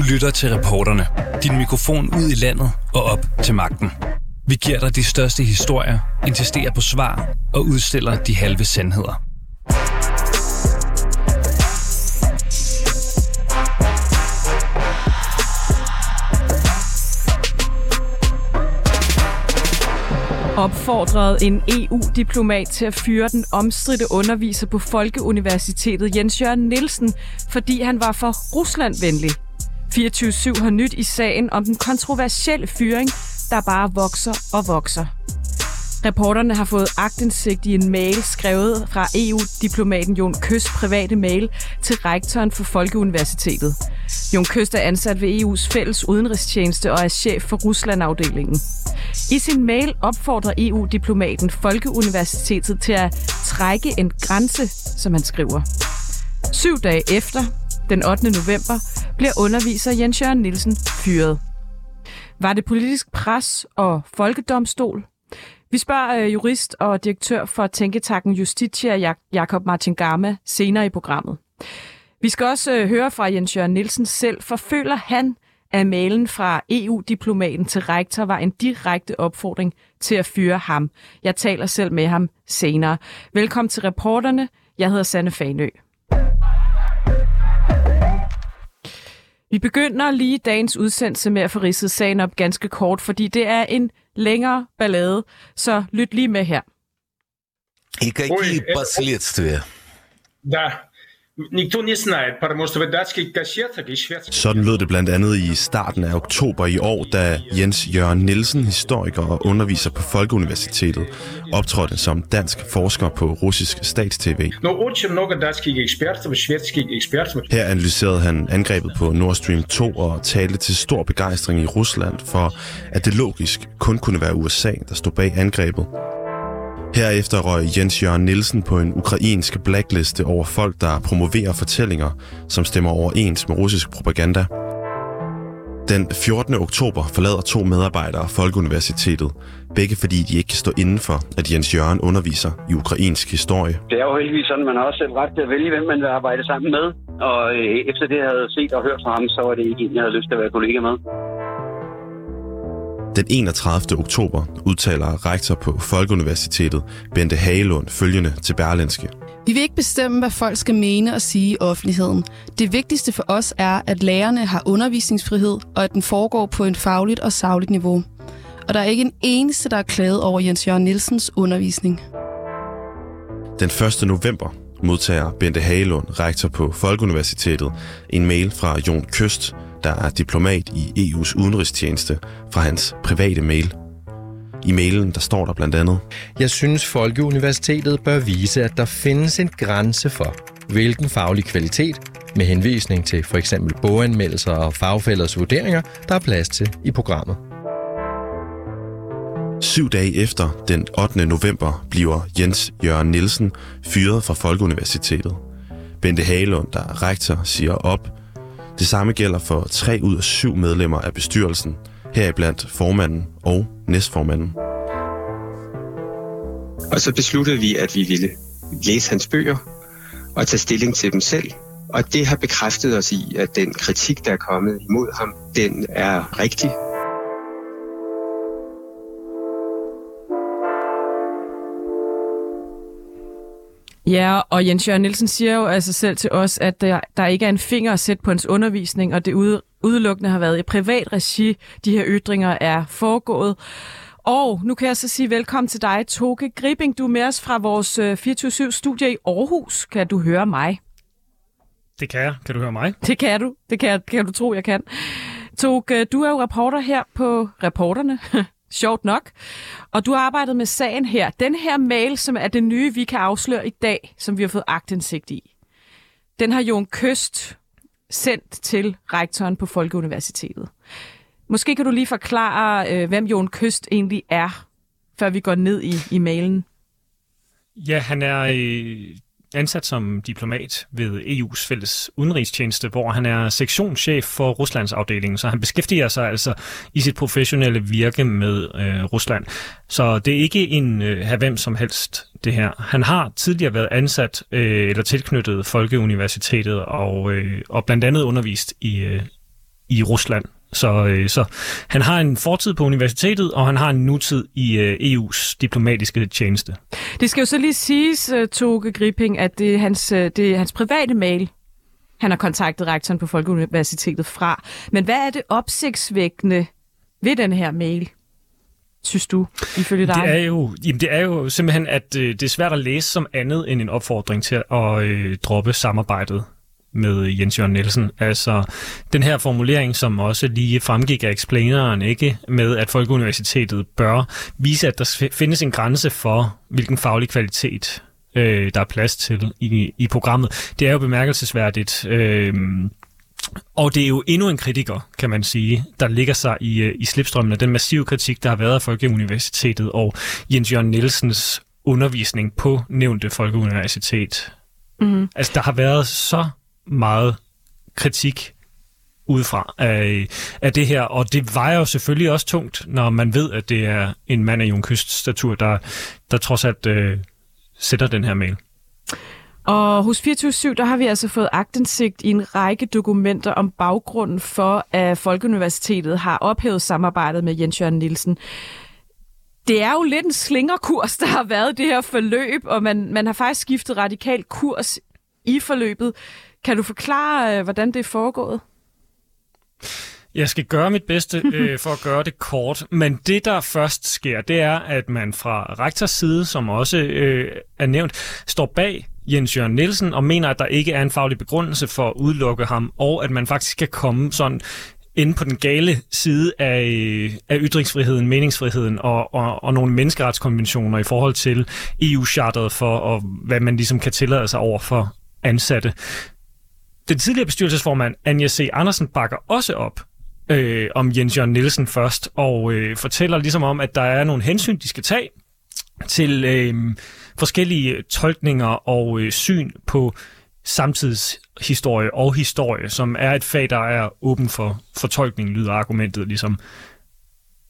Du lytter til reporterne. Din mikrofon ud i landet og op til magten. Vi giver dig de største historier, insisterer på svar og udstiller de halve sandheder. opfordrede en EU-diplomat til at fyre den omstridte underviser på Folkeuniversitetet Jens Jørgen Nielsen, fordi han var for Ruslandvenlig. 24-7 har nyt i sagen om den kontroversielle fyring, der bare vokser og vokser. Reporterne har fået agtindsigt i en mail skrevet fra EU-diplomaten Jon Køst private mail til rektoren for Folkeuniversitetet. Jon Køst er ansat ved EU's fælles udenrigstjeneste og er chef for Ruslandafdelingen. I sin mail opfordrer EU-diplomaten Folkeuniversitetet til at trække en grænse, som han skriver. Syv dage efter, den 8. november, bliver underviser Jens Jørgen Nielsen fyret. Var det politisk pres og folkedomstol? Vi spørger øh, jurist og direktør for Tænketakken Justitia, Jakob Martin Gamma, senere i programmet. Vi skal også øh, høre fra Jens Jørgen Nielsen selv, for føler han, at mailen fra EU-diplomaten til rektor var en direkte opfordring til at fyre ham. Jeg taler selv med ham senere. Velkommen til reporterne. Jeg hedder Sanne Fanø. Vi begynder lige dagens udsendelse med at få ridset sagen op ganske kort, fordi det er en længere ballade, så lyt lige med her. И какие Ой, последствия? Да, sådan lød det blandt andet i starten af oktober i år, da Jens Jørgen Nielsen, historiker og underviser på Folkeuniversitetet, optrådte som dansk forsker på russisk statstv. Her analyserede han angrebet på Nord Stream 2 og talte til stor begejstring i Rusland for, at det logisk kun kunne være USA, der stod bag angrebet. Herefter røg Jens Jørgen Nielsen på en ukrainsk blackliste over folk, der promoverer fortællinger, som stemmer overens med russisk propaganda. Den 14. oktober forlader to medarbejdere Folkeuniversitetet, begge fordi de ikke kan stå inden for, at Jens Jørgen underviser i ukrainsk historie. Det er jo heldigvis sådan, at man har også selv ret til at vælge, hvem man vil arbejde sammen med. Og øh, efter det, jeg havde set og hørt fra ham, så var det ikke en, jeg havde lyst til at være kollega med. Den 31. oktober udtaler rektor på Folkeuniversitetet, Bente Hagelund, følgende til Berlinske. Vi vil ikke bestemme, hvad folk skal mene og sige i offentligheden. Det vigtigste for os er, at lærerne har undervisningsfrihed, og at den foregår på en fagligt og sagligt niveau. Og der er ikke en eneste, der er klaget over Jens Jørgen Nielsens undervisning. Den 1. november modtager Bente Hagelund, rektor på Folkeuniversitetet, en mail fra Jon Køst, der er diplomat i EU's udenrigstjeneste, fra hans private mail. I mailen der står der blandt andet, Jeg synes, Folkeuniversitetet bør vise, at der findes en grænse for, hvilken faglig kvalitet, med henvisning til for eksempel boganmeldelser og fagfælders vurderinger, der er plads til i programmet. Syv dage efter, den 8. november, bliver Jens Jørgen Nielsen fyret fra Folkeuniversitetet. Bente Hagelund, der er rektor, siger op, det samme gælder for tre ud af syv medlemmer af bestyrelsen, heriblandt formanden og næstformanden. Og så besluttede vi, at vi ville læse hans bøger og tage stilling til dem selv. Og det har bekræftet os i, at den kritik, der er kommet imod ham, den er rigtig. Ja, og Jens Jørgen Nielsen siger jo altså selv til os, at der, der ikke er en finger at sætte på hans undervisning, og det udelukkende har været i privat regi, de her ytringer er foregået. Og nu kan jeg så sige velkommen til dig, Toge Gribing. Du er med os fra vores 24-7-studie øh, i Aarhus. Kan du høre mig? Det kan jeg. Kan du høre mig? Det kan du. Det kan, kan du tro, jeg kan. Toge, du er jo reporter her på Reporterne. Sjovt nok. Og du har arbejdet med sagen her. Den her mail, som er det nye, vi kan afsløre i dag, som vi har fået agtindsigt i, den har Jon Køst sendt til rektoren på Folkeuniversitetet. Måske kan du lige forklare, øh, hvem Jon Køst egentlig er, før vi går ned i, i mailen. Ja, han er øh, ansat som diplomat ved EU's fælles udenrigstjeneste, hvor han er sektionschef for Ruslands afdeling, så han beskæftiger sig altså i sit professionelle virke med øh, Rusland. Så det er ikke en øh, have hvem som helst, det her. Han har tidligere været ansat øh, eller tilknyttet Folkeuniversitetet og, øh, og blandt andet undervist i, øh, i Rusland. Så, øh, så han har en fortid på universitetet, og han har en nutid i øh, EU's diplomatiske tjeneste. Det skal jo så lige siges, uh, Toge Gripping, at det er, hans, uh, det er hans private mail, han har kontaktet rektoren på Folkeuniversitetet fra. Men hvad er det opsigtsvækkende ved den her mail? synes du, ifølge dig? Det er jo, jamen det er jo simpelthen, at øh, det er svært at læse som andet end en opfordring til at øh, droppe samarbejdet med Jens Jørgen Nielsen. Altså, den her formulering, som også lige fremgik af explaineren, ikke? Med, at Folkeuniversitetet bør vise, at der findes en grænse for, hvilken faglig kvalitet øh, der er plads til i, i programmet. Det er jo bemærkelsesværdigt. Øh, og det er jo endnu en kritiker, kan man sige, der ligger sig i, øh, i slipstrømmen af den massive kritik, der har været af Folkeuniversitetet og Jens Jørgen Nielsens undervisning på nævnte Folkeuniversitet. Mm. Altså, der har været så meget kritik udefra af, af det her, og det vejer jo selvfølgelig også tungt, når man ved, at det er en mand af Jon Kysts statur, der, der trods alt øh, sætter den her mail. Og hos 24 der har vi altså fået agtindsigt i en række dokumenter om baggrunden for, at Folkeuniversitetet har ophævet samarbejdet med Jens Jørgen Nielsen. Det er jo lidt en slingerkurs, der har været det her forløb, og man, man har faktisk skiftet radikal kurs i forløbet. Kan du forklare, øh, hvordan det er foregået? Jeg skal gøre mit bedste øh, for at gøre det kort, men det der først sker, det er, at man fra rektors side, som også øh, er nævnt, står bag Jens Jørgen Nielsen og mener, at der ikke er en faglig begrundelse for at udelukke ham, og at man faktisk skal komme sådan inde på den gale side af, af ytringsfriheden, meningsfriheden og, og, og nogle menneskeretskonventioner i forhold til EU-charteret for, og hvad man ligesom kan tillade sig over for ansatte. Den tidligere bestyrelsesformand, Anja C. Andersen, bakker også op øh, om Jens Jørgen Nielsen først, og øh, fortæller ligesom om, at der er nogle hensyn, de skal tage til øh, forskellige øh, tolkninger og øh, syn på samtidshistorie og historie, som er et fag, der er åben for fortolkning, lyder argumentet ligesom.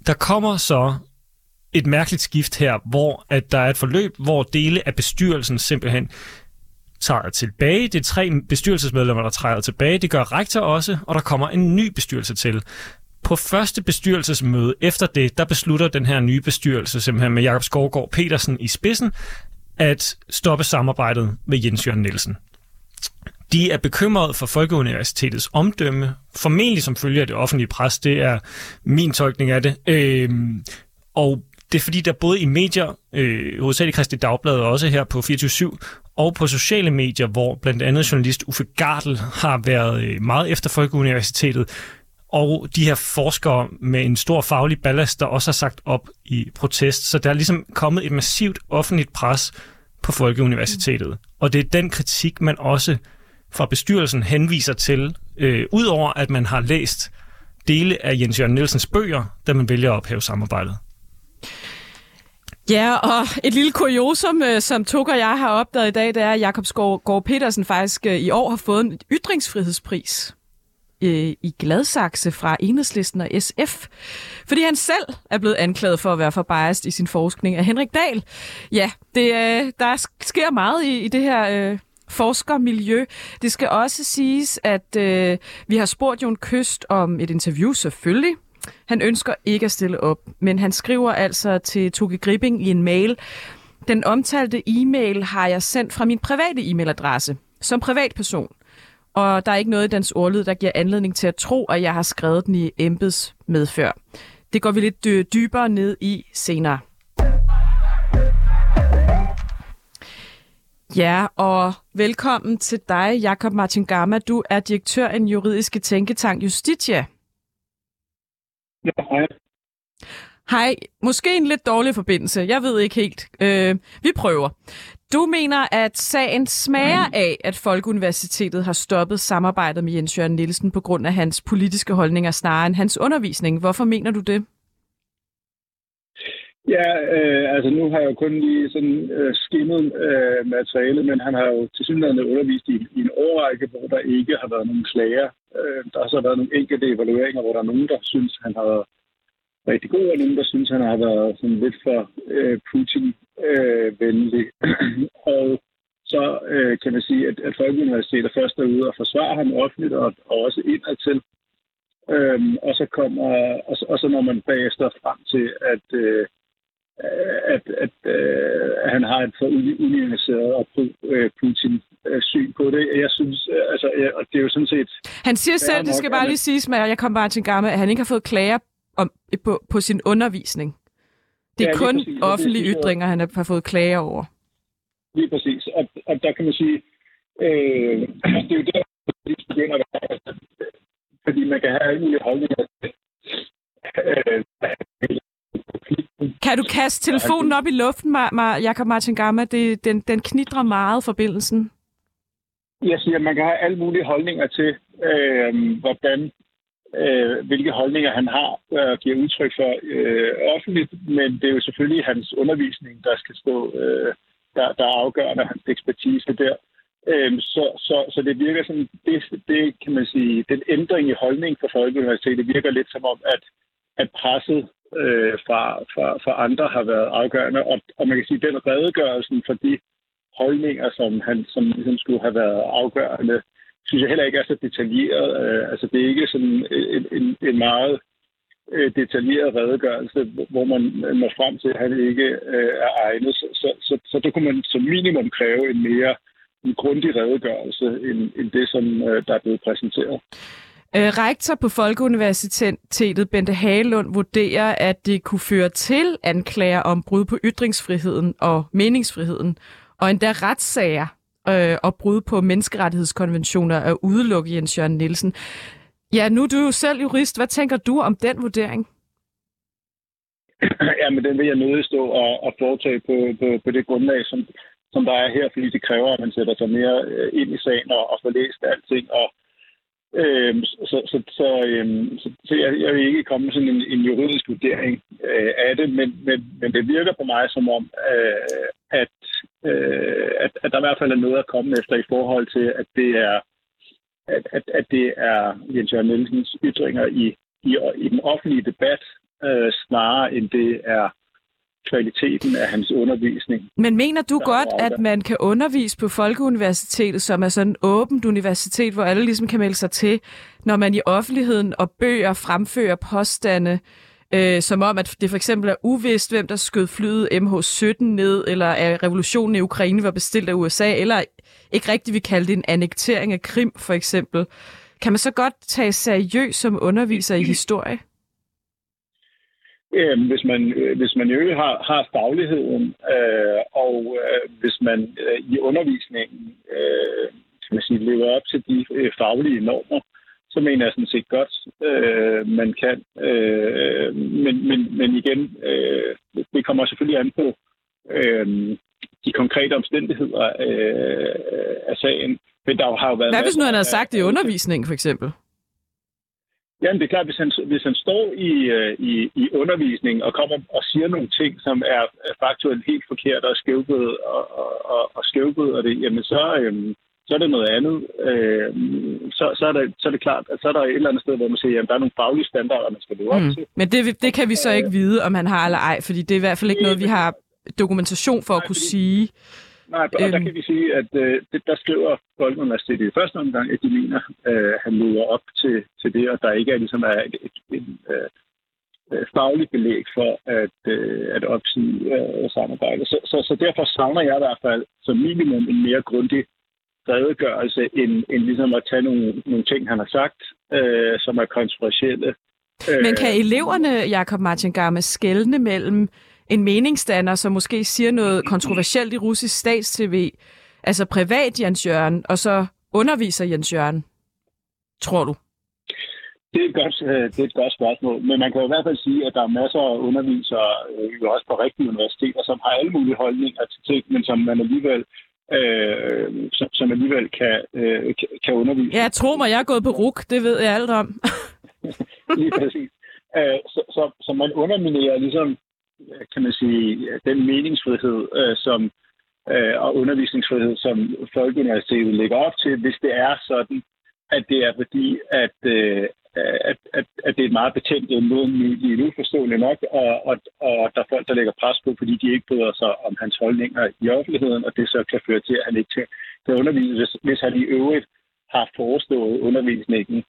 Der kommer så et mærkeligt skift her, hvor at der er et forløb, hvor dele af bestyrelsen simpelthen træder tilbage. Det er tre bestyrelsesmedlemmer, der træder tilbage. Det gør rektor også, og der kommer en ny bestyrelse til. På første bestyrelsesmøde efter det, der beslutter den her nye bestyrelse, simpelthen med Jakob Skovgaard Petersen i spidsen, at stoppe samarbejdet med Jens Jørgen Nielsen. De er bekymrede for Folkeuniversitetets omdømme, formentlig som følge af det offentlige pres. Det er min tolkning af det. øh, og det er fordi, der både i medier, øh, hovedsageligt Kristi Dagblad også her på 24 og på sociale medier, hvor blandt andet journalist Uffe Gartel har været øh, meget efter Folkeuniversitetet, og de her forskere med en stor faglig ballast, der også har sagt op i protest. Så der er ligesom kommet et massivt offentligt pres på Folkeuniversitetet. Og det er den kritik, man også fra bestyrelsen henviser til, øh, udover at man har læst dele af Jens Jørgen Nielsens bøger, da man vælger at ophæve samarbejdet. Ja, og et lille kuriosum, øh, som Tuk og jeg har opdaget i dag, det er, at Jakob Gård Petersen faktisk øh, i år har fået en ytringsfrihedspris øh, i Gladsaxe fra Enhedslisten og SF, fordi han selv er blevet anklaget for at være for biased i sin forskning af Henrik Dahl. Ja, det, der sker meget i, i det her forskermiljø. Det skal også siges, at øh, vi har spurgt Jon Køst om et interview selvfølgelig, han ønsker ikke at stille op, men han skriver altså til Toge Gripping i en mail. Den omtalte e-mail har jeg sendt fra min private e-mailadresse som privatperson. Og der er ikke noget i dens ordlyd, der giver anledning til at tro, at jeg har skrevet den i embeds medfør. Det går vi lidt øh, dybere ned i senere. Ja, og velkommen til dig, Jakob Martin Gamma. Du er direktør i en juridiske tænketank Justitia. Ja, hej. Hej. Måske en lidt dårlig forbindelse. Jeg ved ikke helt. Øh, vi prøver. Du mener, at sagen smager af, at Folkeuniversitetet har stoppet samarbejdet med Jens Jørgen Nielsen på grund af hans politiske holdninger snarere end hans undervisning. Hvorfor mener du det? Ja, øh, altså nu har jeg jo kun lige sådan øh, skimmet øh, materialet, men han har jo til synligheden undervist i, i en årrække, hvor der ikke har været nogen klager. Øh, der har så været nogle enkelte evalueringer, hvor der er nogen, der synes, han har været rigtig god, og nogen, der synes, han har været sådan lidt for øh, Putin-venlig. Øh, og så øh, kan man sige, at, at Folkeuniversitetet først er ude og forsvare ham offentligt, og, og også indadtil. Øhm, og så kommer, og så, og så når man bagefter frem til, at, øh, at, at øh, han har et for unuanceret og øh, Putin øh, syn på det. Jeg synes, øh, altså, ja, og det er jo sådan set... Han siger selv, det skal bare lige siges, at jeg kommer bare til gammel, at han ikke har fået klager om, på, på sin undervisning. Det er ja, kun præcis, offentlige det, ytringer, han har fået klager over. Lige præcis. Og, og der kan man sige, øh, det er jo der, det begynder at være, fordi man kan have alle mulige holdninger til, øh, kan du kaste telefonen op i luften, Jakob Martin Gamma? Det, den, den knidrer meget, forbindelsen. Jeg siger, at man kan have alle mulige holdninger til, øh, hvordan, øh, hvilke holdninger han har og øh, giver udtryk for øh, offentligt, men det er jo selvfølgelig hans undervisning, der skal stå, øh, der, der er afgørende, hans ekspertise der. Øh, så, så, så det virker som, det, det kan man sige, den ændring i holdning for Folkeuniversitetet virker lidt som om, at, at presset øh, fra, fra, fra andre har været afgørende. Og, og man kan sige, at den redegørelsen for de holdninger, som han som ligesom skulle have været afgørende, synes jeg heller ikke er så detaljeret. Øh, altså det er ikke sådan en, en, en meget øh, detaljeret redegørelse, hvor man når frem til, at han ikke øh, er egnet. Så, så, så, så det kunne man som minimum kræve en mere en grundig redegørelse end, end det, som øh, der er blevet præsenteret. Øh, rektor på Folkeuniversitetet, Bente Hagelund, vurderer, at det kunne føre til anklager om brud på ytringsfriheden og meningsfriheden, og endda retssager øh, og brud på menneskerettighedskonventioner at udelukke Jens Jørgen Nielsen. Ja, nu er du jo selv jurist. Hvad tænker du om den vurdering? Ja, men den vil jeg nødig stå og, og foretage på, på, på det grundlag, som, som der er her, fordi det kræver, at man sætter sig mere øh, ind i sagen og, og får læst alting og, Øhm, så så, så, øhm, så, så jeg, jeg vil ikke komme med sådan en, en juridisk vurdering øh, af det, men, men, men det virker på mig som om, øh, at, øh, at, at der i hvert fald er noget at komme efter i forhold til, at det er, at, at, at det er Jens Jørgen Nielsens ytringer i, i, i den offentlige debat, øh, snarere end det er kvaliteten af hans undervisning. Men mener du godt, at man kan undervise på Folkeuniversitetet, som er sådan et åbent universitet, hvor alle ligesom kan melde sig til, når man i offentligheden og bøger fremfører påstande, øh, som om, at det for eksempel er uvist, hvem der skød flyet MH17 ned, eller at revolutionen i Ukraine var bestilt af USA, eller ikke rigtigt vi kalde det en annektering af Krim for eksempel. Kan man så godt tage seriøst som underviser i historie? Øh, hvis man øh, hvis man jo har, har fagligheden, øh, og øh, hvis man øh, i undervisningen øh, kan man sige, lever op til de øh, faglige normer, så mener jeg sådan set godt, øh, man kan. Øh, men, men, men igen, øh, det kommer selvfølgelig an på øh, de konkrete omstændigheder øh, af sagen. Men der har jo været Hvad hvis nu han havde sagt det i undervisningen, for eksempel? Jamen, det er klart, hvis han, hvis han står i, øh, i, i undervisning og kommer og siger nogle ting, som er faktuelt helt forkert og skævbød og, og, og skævbød og det, jamen så, øhm, så er det noget andet. Øhm, så, så, er det, så er det klart, at så er der et eller andet sted, hvor man siger, at der er nogle faglige standarder, man skal leve op mm. til. Men det, det kan vi så ikke vide, om han har eller ej, fordi det er i hvert fald ikke noget, vi har dokumentation for at kunne sige. Nej, og der øhm. kan vi sige, at øh, det, der skriver Folkeuniversitetet i første omgang, at de mener, at øh, han lever op til, til det, og der ikke er ligesom er et, et, et, øh, et fagligt belæg for at, øh, at opsige øh, samarbejde. Så, så, så derfor savner jeg i hvert fald som minimum en mere grundig redegørelse, end, end ligesom at tage nogle, nogle ting, han har sagt, øh, som er kontroversielle. Men kan øh, eleverne, Jakob Martin Garme, skældne mellem en meningsdanner, som måske siger noget kontroversielt i russisk stats-tv, altså privat Jens Jørgen, og så underviser Jens Jørgen, tror du? Det er, et godt, øh, det er et godt spørgsmål, men man kan jo i hvert fald sige, at der er masser af undervisere, øh, jo også på rigtige universiteter, som har alle mulige holdninger til ting, men som man alligevel øh, som, som alligevel kan, øh, kan undervise. Ja, tro mig, jeg er gået på RUK, det ved jeg alt om. Lige præcis. Øh, så, så, så man underminerer ligesom Øh, kan man sige, den meningsfrihed, øh, som øh, og undervisningsfrihed, som Folkeuniversitetet lægger op til, hvis det er sådan, at det er fordi, at, øh, at, at, at det er et meget betændt emne, de er uforståelige nok, og, og, og der er folk, der lægger pres på, fordi de ikke bryder sig om hans holdninger i offentligheden, og det så kan føre til, at han ikke kan undervise, hvis, hvis han i øvrigt har forestået undervisningen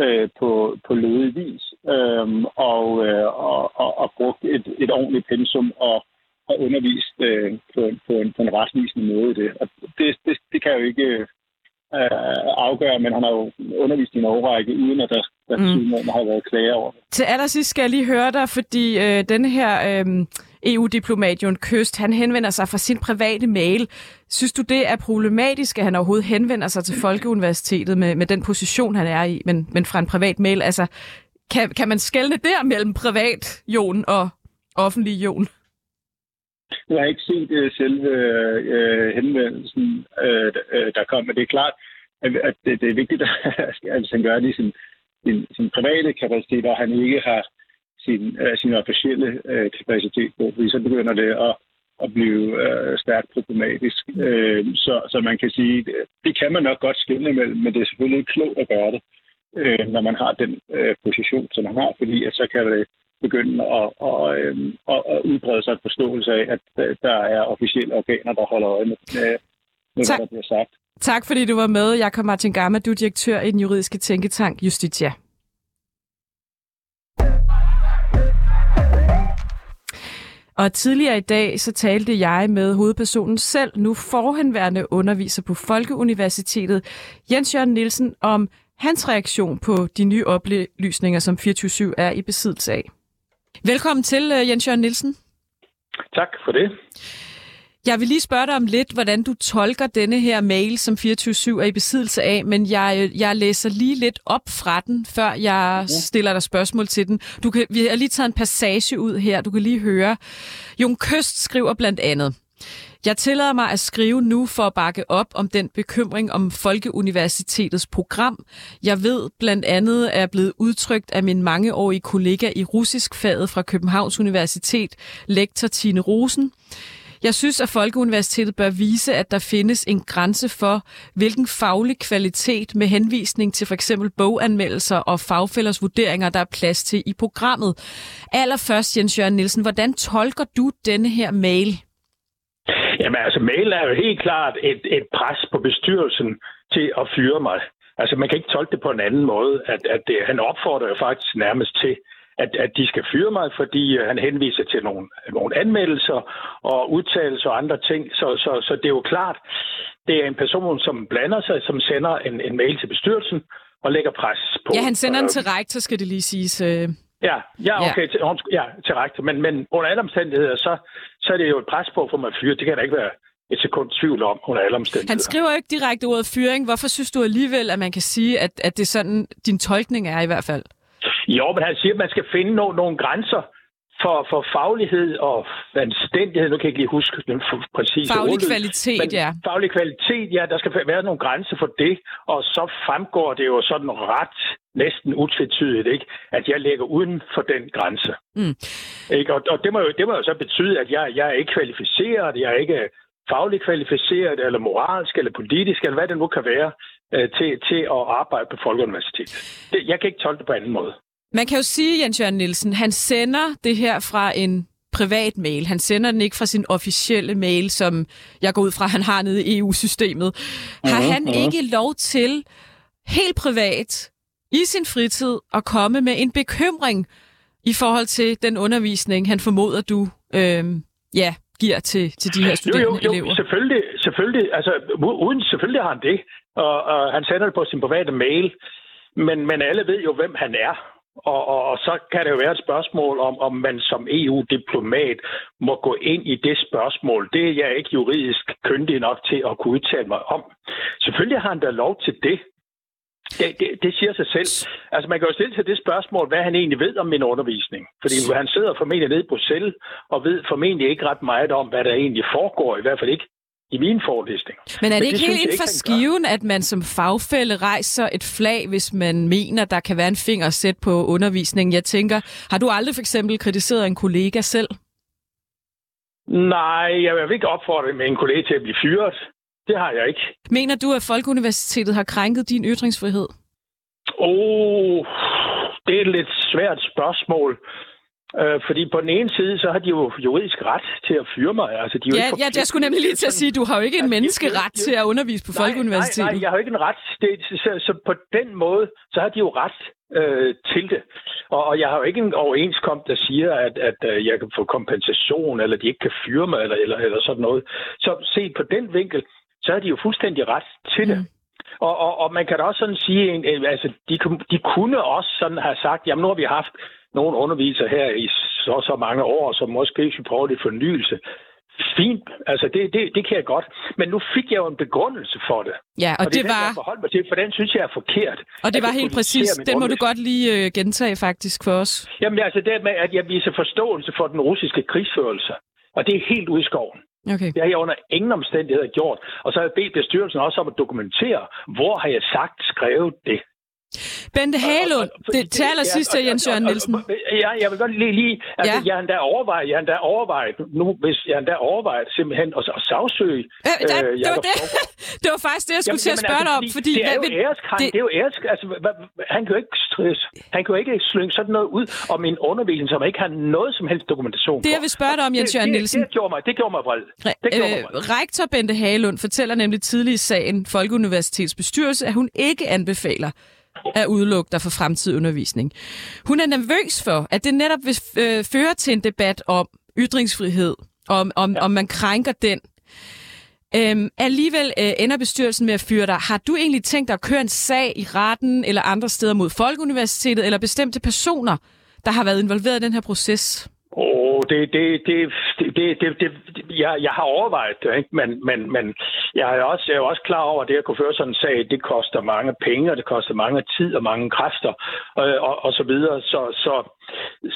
øh, på, på lødig vis, øh, og, øh, og, og, og brugt et, et ordentligt pensum og, og undervist øh, på, på, en, på en retvisende måde i det. Og det, det, det kan jo ikke øh, afgøre, men han har jo undervist i en overrække, uden at der, der mm. har været klager over det. Til allersidst skal jeg lige høre dig, fordi øh, denne her øh, EU-diplomat Jon Køst, han henvender sig fra sin private mail. Synes du, det er problematisk, at han overhovedet henvender sig til Folkeuniversitetet med, med den position, han er i, men, men fra en privat mail? Altså, kan, kan man skelne der mellem privat Jon og offentlig Jon? Jeg har ikke set uh, selve uh, henvendelsen, uh, der kom, men det er klart, at det, det er vigtigt, at han gør det i sin, sin, sin private kapacitet, og han ikke har sin, uh, sin officielle uh, kapacitet på, fordi så begynder det at, at blive øh, stærkt problematisk. Øh, så, så man kan sige, det, det kan man nok godt skille imellem, men det er selvfølgelig ikke klogt at gøre det, uh, når man har den uh, position, som man har, fordi at så kan det begynde at, at, at, at udbrede sig en forståelse af, at der er officielle organer, der holder øje med, med hvad der bliver sagt. Tak fordi du var med. Jakob Martin Gamma, du er direktør i den juridiske tænketank Justitia. Og tidligere i dag så talte jeg med hovedpersonen selv, nu forhenværende underviser på Folkeuniversitetet, Jens Jørgen Nielsen, om hans reaktion på de nye oplysninger, som 24-7 er i besiddelse af. Velkommen til, øh, Jens Jørgen Nielsen. Tak for det. Jeg vil lige spørge dig om lidt, hvordan du tolker denne her mail, som 24-7 er i besiddelse af, men jeg, jeg læser lige lidt op fra den, før jeg ja. stiller dig spørgsmål til den. Du kan, vi har lige taget en passage ud her, du kan lige høre. Jon Køst skriver blandt andet, jeg tillader mig at skrive nu for at bakke op om den bekymring om Folkeuniversitetets program. Jeg ved blandt andet er blevet udtrykt af min mangeårige kollega i russisk faget fra Københavns Universitet, lektor Tine Rosen. Jeg synes, at Folkeuniversitetet bør vise, at der findes en grænse for, hvilken faglig kvalitet med henvisning til f.eks. boganmeldelser og fagfælders vurderinger, der er plads til i programmet. Allerførst, Jens Jørgen Nielsen, hvordan tolker du denne her mail? Jamen altså, mail er jo helt klart et, et pres på bestyrelsen til at fyre mig. Altså, man kan ikke tolke det på en anden måde. At, at det, han opfordrer jo faktisk nærmest til, at, at de skal fyre mig, fordi han henviser til nogle, nogle anmeldelser og udtalelser og andre ting. Så, så, så det er jo klart, det er en person, som blander sig, som sender en, en mail til bestyrelsen og lægger pres på. Ja, han sender den til rektor, skal det lige siges. Ja, ja, okay, ja. Til, ja, til rektor. Men, men under alle omstændigheder, så, så er det jo et pres på for mig at fyre. Det kan da ikke være et sekund tvivl om under alle omstændigheder. Han skriver ikke direkte ordet fyring. Hvorfor synes du alligevel, at man kan sige, at, at det er sådan, din tolkning er i hvert fald? Jo, men han siger, at man skal finde no- nogle grænser for, for faglighed og anstændighed. Nu kan jeg ikke lige huske den præcise Faglig ordlyd, kvalitet, ja. Faglig kvalitet, ja. Der skal være nogle grænser for det. Og så fremgår det jo sådan ret næsten utvetydigt, ikke? at jeg ligger uden for den grænse. Mm. Ikke? Og, og det, må jo, det må jo så betyde, at jeg, jeg er ikke kvalificeret, jeg er ikke fagligt kvalificeret, eller moralsk, eller politisk, eller hvad det nu kan være, øh, til, til at arbejde på Folkeuniversitetet. Det, jeg kan ikke tolke det på anden måde. Man kan jo sige, Jens Jørgen Nielsen, han sender det her fra en privat mail. Han sender den ikke fra sin officielle mail, som jeg går ud fra, han har nede i EU-systemet. Har mm-hmm. han ikke lov til helt privat i sin fritid at komme med en bekymring i forhold til den undervisning, han formoder, du øh, ja, giver til, til de her studerende jo, jo, jo, elever? selvfølgelig, selvfølgelig, altså uden selvfølgelig har han det, og, og han sender det på sin private mail, men, men alle ved jo, hvem han er, og, og, og så kan det jo være et spørgsmål om, om man som EU-diplomat må gå ind i det spørgsmål. Det er jeg ikke juridisk kyndig nok til at kunne udtale mig om. Selvfølgelig har han da lov til det. Det, det, det siger sig selv. Altså, man kan jo stille sig det spørgsmål, hvad han egentlig ved om min undervisning. Fordi han sidder formentlig nede i Bruxelles og ved formentlig ikke ret meget om, hvad der egentlig foregår, i hvert fald ikke i min forelæsning. Men er det, Men det ikke helt inden for skiven, at man som fagfælde rejser et flag, hvis man mener, der kan være en finger sæt på undervisningen? Jeg tænker, har du aldrig for eksempel kritiseret en kollega selv? Nej, jeg vil ikke opfordre med en kollega til at blive fyret. Det har jeg ikke. Mener du, at Folkeuniversitetet har krænket din ytringsfrihed? Åh, oh, det er et lidt svært spørgsmål. Øh, fordi på den ene side, så har de jo juridisk ret til at fyre mig. Altså, de er jo Ja, ikke ja, jeg skulle nemlig lige til at sige, du har jo ikke en menneskeret til at undervise på Nej, Folkeuniversitetet. Nej, nej, jeg har jo ikke en ret. Det, så, så på den måde, så har de jo ret øh, til det. Og, og jeg har jo ikke en overenskomst, der siger, at, at øh, jeg kan få kompensation, eller de ikke kan fyre mig, eller, eller, eller sådan noget. Så set på den vinkel, så har de jo fuldstændig ret til det. Og, og, og man kan da også sådan sige, altså de, de kunne også sådan have sagt, jamen nu har vi haft nogle undervisere her i så så mange år, som måske skulle prøve lidt fornyelse. Fint, altså det, det, det kan jeg godt. Men nu fik jeg jo en begrundelse for det. Ja, og det, det den, var- jeg forholdt mig til, for den synes jeg er forkert. Og det var helt præcis. Den må du godt lige øh, gentage faktisk for os. Jamen altså det med, at jeg viser forståelse for den russiske krigsførelse. Og det er helt ude i skoven. Okay. Det har jeg under ingen omstændigheder gjort. Og så har jeg bedt bestyrelsen også om at dokumentere, hvor har jeg sagt, skrevet det. Bente Hagelund, det til allersidst til Jens Jørgen Nielsen. Ja, jeg vil godt lige, lige altså, Ja. jeg har endda overvejet, jeg har endda overvejet, nu, hvis jeg har endda overvejet simpelthen at, at sagsøge Ja, øh, det, det, var Jacob det, det var faktisk det, jeg skulle Jamen, til at jamen, spørge dig om. altså, Fordi, det er jo æreskrænk, det- det, er jo æresk, altså, han kan jo ikke stress, han kan jo ikke slynge sådan noget ud om en undervisning, som ikke har noget som helst dokumentation Det, jeg vil spørge dig om, Jens det- Jørgen det- Nielsen. Det gjorde mig, det gjorde mig vred. Det gjorde mig vred. Øh, rektor Bente Hagelund fortæller nemlig tidlig i sagen Folkeuniversitets bestyrelse, at hun ikke anbefaler at udelukke dig fra fremtidig undervisning. Hun er nervøs for, at det netop vil øh, føre til en debat om ytringsfrihed, om, om, om man krænker den. Øhm, alligevel øh, ender bestyrelsen med at fyre dig. Har du egentlig tænkt dig at køre en sag i retten eller andre steder mod Folkeuniversitetet eller bestemte personer, der har været involveret i den her proces? Åh, det, det, det, det, det, det, jeg, jeg har overvejet det, ikke? Men, men, men jeg, er også, jeg er også klar over, at det at kunne føre sådan en sag, det koster mange penge, og det koster mange tid og mange kræfter, og, og, og så videre. Så, så,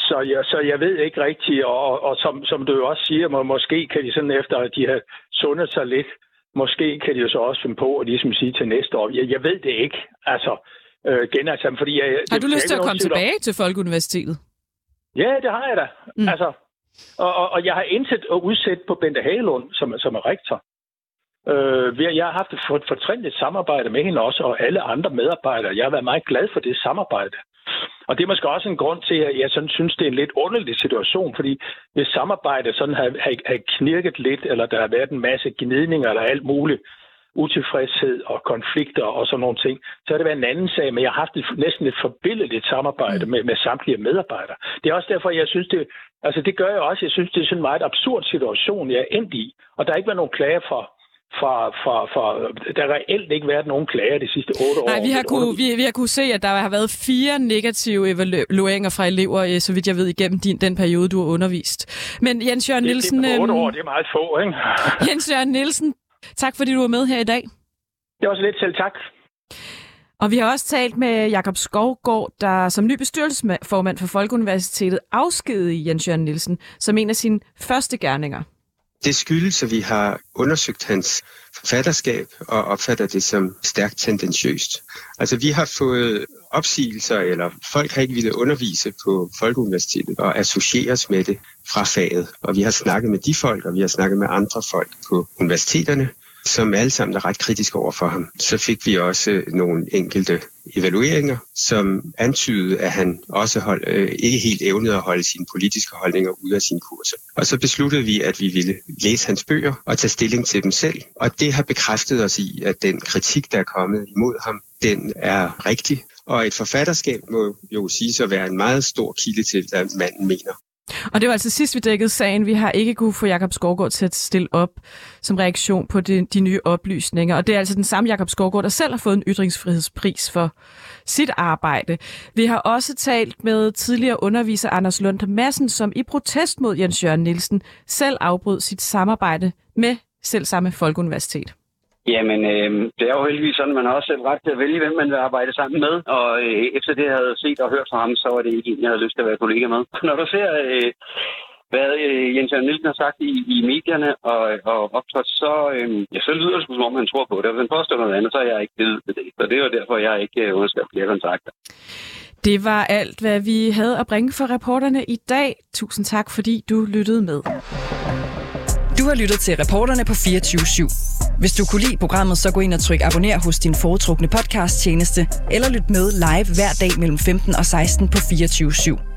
så, jeg, så jeg ved ikke rigtigt, og, og, som, som du jo også siger, må, måske kan de sådan efter, at de har sundet sig lidt, måske kan de jo så også finde på at ligesom sige til næste år. Jeg, jeg ved det ikke, altså øh, genaltså, fordi jeg, Har du lyst til at komme tvivl om- tilbage til Folkeuniversitetet? Ja, det har jeg da. Mm. Altså, og, og, og jeg har indsat og udsat på Bente Hagelund, som, som er rektor. Øh, jeg har haft et for- fortrindeligt samarbejde med hende også, og alle andre medarbejdere. Jeg har været meget glad for det samarbejde. Og det er måske også en grund til, at jeg sådan synes, det er en lidt underlig situation, fordi hvis samarbejdet sådan har, har, har knirket lidt, eller der har været en masse gnidninger eller alt muligt, utilfredshed og konflikter og sådan nogle ting, så har det været en anden sag, men jeg har haft et, næsten et forbilledeligt samarbejde med, med samtlige medarbejdere. Det er også derfor, jeg synes, det, altså det gør jeg også, jeg synes, det er sådan en meget absurd situation, jeg er endt i, og der har ikke været nogen klager for, fra, fra, fra, der har reelt ikke været nogen klager de sidste otte år. Nej, vi har, kunne, vi, vi har kunne se, at der har været fire negative evalueringer fra elever, øh, så vidt jeg ved, igennem din, den periode, du har undervist. Men Jens Jørgen Nielsen... Det, det er otte øhm, år, det er meget få, ikke? Jens Jørgen Nielsen, tak fordi du var med her i dag. Det var så lidt selv tak. Og vi har også talt med Jakob Skovgaard, der som ny bestyrelsesformand for Folkeuniversitetet afskedede Jens Jørgen Nielsen som en af sine første gerninger. Det skyldes, at vi har undersøgt hans forfatterskab og opfatter det som stærkt tendensiøst. Altså vi har fået opsigelser, eller folk har ikke ville undervise på Folkeuniversitetet og associeres med det fra faget. Og vi har snakket med de folk, og vi har snakket med andre folk på universiteterne, som alle sammen er ret kritiske over for ham. Så fik vi også øh, nogle enkelte evalueringer, som antydede, at han også hold, øh, ikke helt evnede at holde sine politiske holdninger ud af sine kurser. Og så besluttede vi, at vi ville læse hans bøger og tage stilling til dem selv. Og det har bekræftet os i, at den kritik, der er kommet imod ham, den er rigtig. Og et forfatterskab må jo sige at være en meget stor kilde til, hvad manden mener. Og det var altså sidst, vi dækkede sagen. Vi har ikke kunne få Jakob Skovgaard til at stille op som reaktion på de, de nye oplysninger. Og det er altså den samme Jakob Skovgaard, der selv har fået en ytringsfrihedspris for sit arbejde. Vi har også talt med tidligere underviser Anders Lund Madsen, som i protest mod Jens Jørgen Nielsen selv afbrød sit samarbejde med selv samme Folkeuniversitet. Jamen, øh, det er jo heldigvis sådan, at man har også selv ret til at vælge, hvem man vil arbejde sammen med. Og øh, efter det, jeg havde set og hørt fra ham, så var det ikke en, jeg havde lyst til at være kollega med. Når du ser, øh, hvad øh, Jens Jørgen Nielsen har sagt i, i medierne og, og optrådt, så, øh, ja, så lyder det som om han tror på det. Og hvis han påstår noget andet, så er jeg ikke ved til det. Så det var derfor, jeg ikke øh, underskrev flere kontakter. Det var alt, hvad vi havde at bringe for reporterne i dag. Tusind tak, fordi du lyttede med. Du har lyttet til reporterne på 24 /7. Hvis du kunne lide programmet, så gå ind og tryk abonner hos din foretrukne podcast tjeneste, eller lyt med live hver dag mellem 15 og 16 på 24 /7.